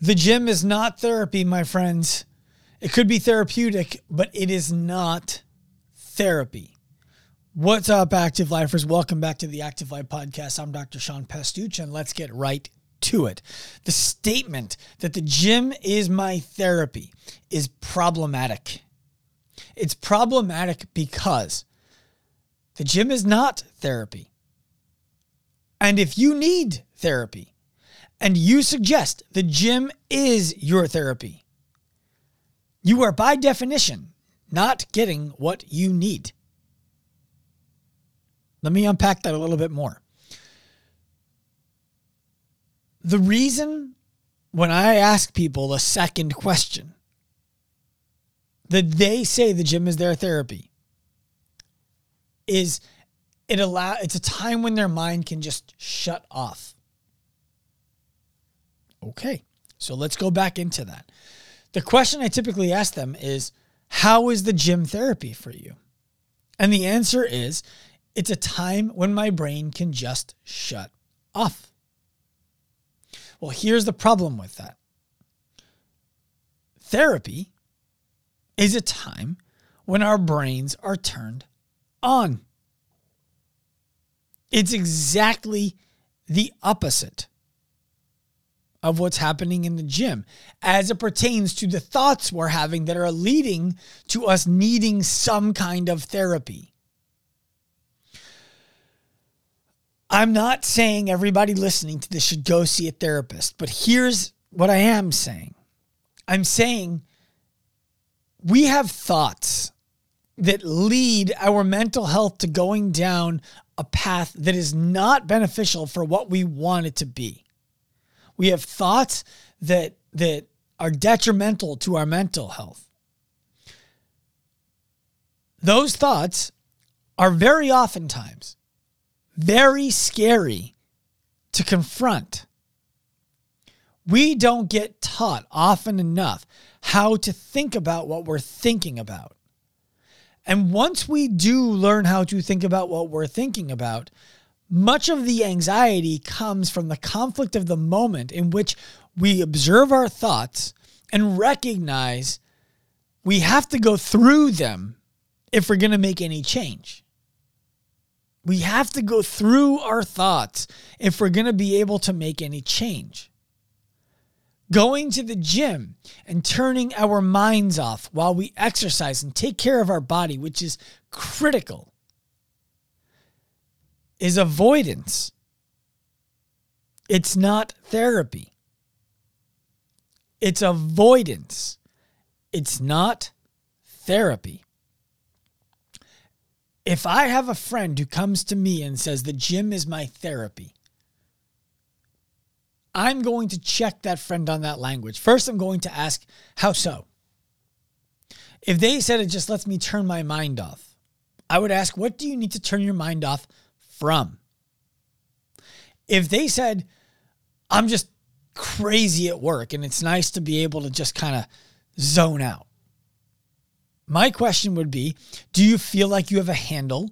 The gym is not therapy, my friends. It could be therapeutic, but it is not therapy. What's up, Active Lifers? Welcome back to the Active Life Podcast. I'm Dr. Sean Pastuch, and let's get right to it. The statement that the gym is my therapy is problematic. It's problematic because the gym is not therapy. And if you need therapy and you suggest the gym is your therapy, you are by definition not getting what you need. Let me unpack that a little bit more. The reason when I ask people the second question that they say the gym is their therapy is it allow it's a time when their mind can just shut off. Okay. So let's go back into that. The question I typically ask them is how is the gym therapy for you? And the answer is it's a time when my brain can just shut off. Well, here's the problem with that therapy is a time when our brains are turned on. It's exactly the opposite of what's happening in the gym as it pertains to the thoughts we're having that are leading to us needing some kind of therapy. I'm not saying everybody listening to this should go see a therapist, but here's what I am saying I'm saying we have thoughts that lead our mental health to going down a path that is not beneficial for what we want it to be. We have thoughts that that are detrimental to our mental health. Those thoughts are very oftentimes very scary to confront. We don't get taught often enough how to think about what we're thinking about. And once we do learn how to think about what we're thinking about, much of the anxiety comes from the conflict of the moment in which we observe our thoughts and recognize we have to go through them if we're going to make any change. We have to go through our thoughts if we're going to be able to make any change. Going to the gym and turning our minds off while we exercise and take care of our body, which is critical is avoidance. It's not therapy. It's avoidance. It's not therapy. If I have a friend who comes to me and says, The gym is my therapy, I'm going to check that friend on that language. First, I'm going to ask, How so? If they said it just lets me turn my mind off, I would ask, What do you need to turn your mind off from. If they said, I'm just crazy at work and it's nice to be able to just kind of zone out, my question would be Do you feel like you have a handle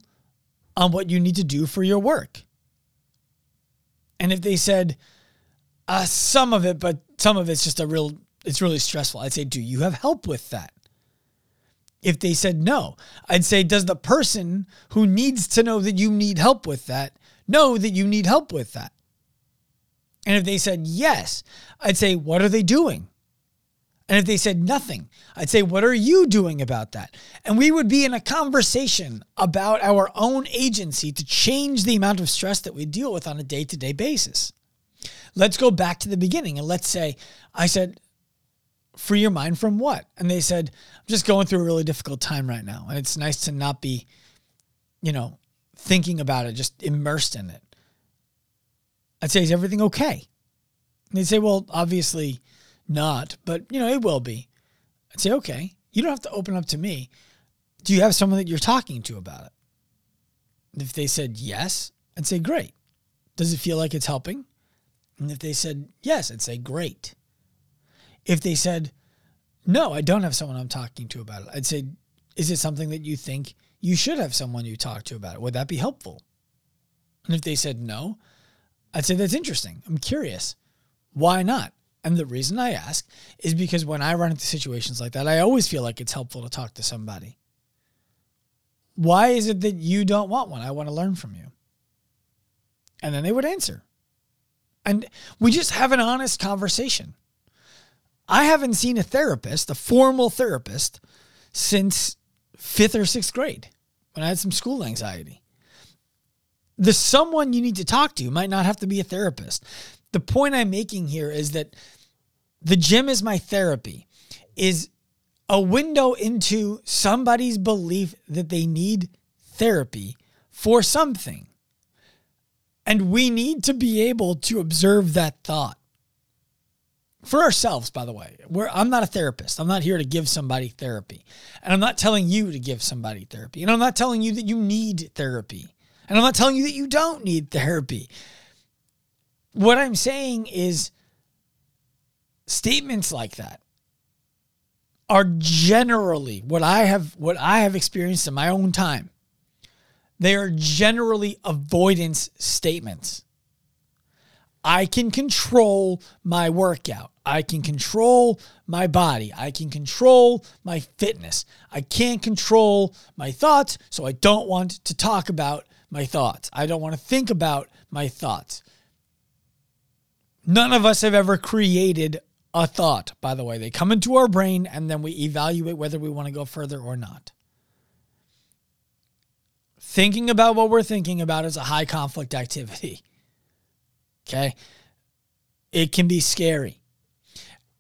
on what you need to do for your work? And if they said, uh, some of it, but some of it's just a real, it's really stressful, I'd say, Do you have help with that? If they said no. I'd say, does the person who needs to know that you need help with that know that you need help with that? And if they said yes, I'd say, what are they doing? And if they said nothing, I'd say, what are you doing about that? And we would be in a conversation about our own agency to change the amount of stress that we deal with on a day to day basis. Let's go back to the beginning and let's say, I said, free your mind from what? And they said, I'm just going through a really difficult time right now. And it's nice to not be, you know, thinking about it, just immersed in it. I'd say, is everything okay? And they'd say, well, obviously not, but, you know, it will be. I'd say, okay, you don't have to open up to me. Do you have someone that you're talking to about it? And if they said yes, I'd say, great. Does it feel like it's helping? And if they said yes, I'd say, great. If they said, no, I don't have someone I'm talking to about it, I'd say, is it something that you think you should have someone you talk to about it? Would that be helpful? And if they said no, I'd say, that's interesting. I'm curious. Why not? And the reason I ask is because when I run into situations like that, I always feel like it's helpful to talk to somebody. Why is it that you don't want one? I want to learn from you. And then they would answer. And we just have an honest conversation. I haven't seen a therapist, a formal therapist, since fifth or sixth grade when I had some school anxiety. The someone you need to talk to might not have to be a therapist. The point I'm making here is that the gym is my therapy, is a window into somebody's belief that they need therapy for something. And we need to be able to observe that thought for ourselves, by the way. We're, I'm not a therapist. I'm not here to give somebody therapy. And I'm not telling you to give somebody therapy. And I'm not telling you that you need therapy. And I'm not telling you that you don't need therapy. What I'm saying is statements like that are generally what I have what I have experienced in my own time they are generally avoidance statements. I can control my workout. I can control my body. I can control my fitness. I can't control my thoughts, so I don't want to talk about my thoughts. I don't want to think about my thoughts. None of us have ever created a thought, by the way. They come into our brain and then we evaluate whether we want to go further or not thinking about what we're thinking about is a high conflict activity. Okay. It can be scary.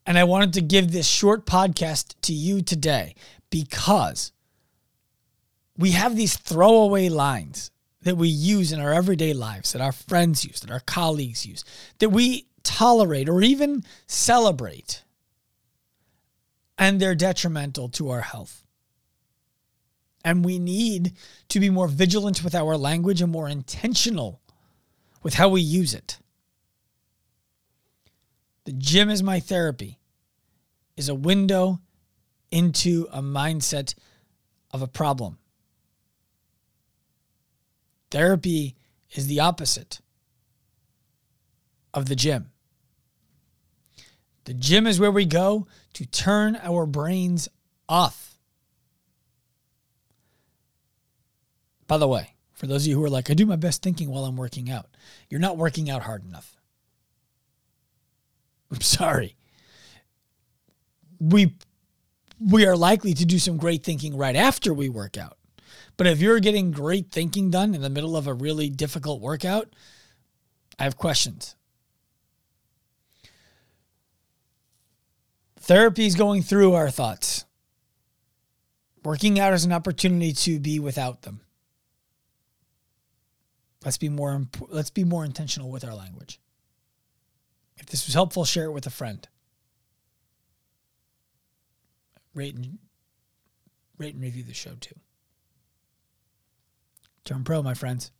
And I wanted to give this short podcast to you today because we have these throwaway lines that we use in our everyday lives, that our friends use, that our colleagues use, that we tolerate or even celebrate. And they're detrimental to our health. And we need to be more vigilant with our language and more intentional with how we use it. The gym is my therapy, is a window into a mindset of a problem. Therapy is the opposite of the gym. The gym is where we go to turn our brains off. By the way, for those of you who are like, I do my best thinking while I'm working out, you're not working out hard enough. I'm sorry. We we are likely to do some great thinking right after we work out. But if you're getting great thinking done in the middle of a really difficult workout, I have questions. Therapy is going through our thoughts. Working out is an opportunity to be without them. Let's be more let's be more intentional with our language. If this was helpful, share it with a friend. Rate and rate and review the show too. Turn pro, my friends.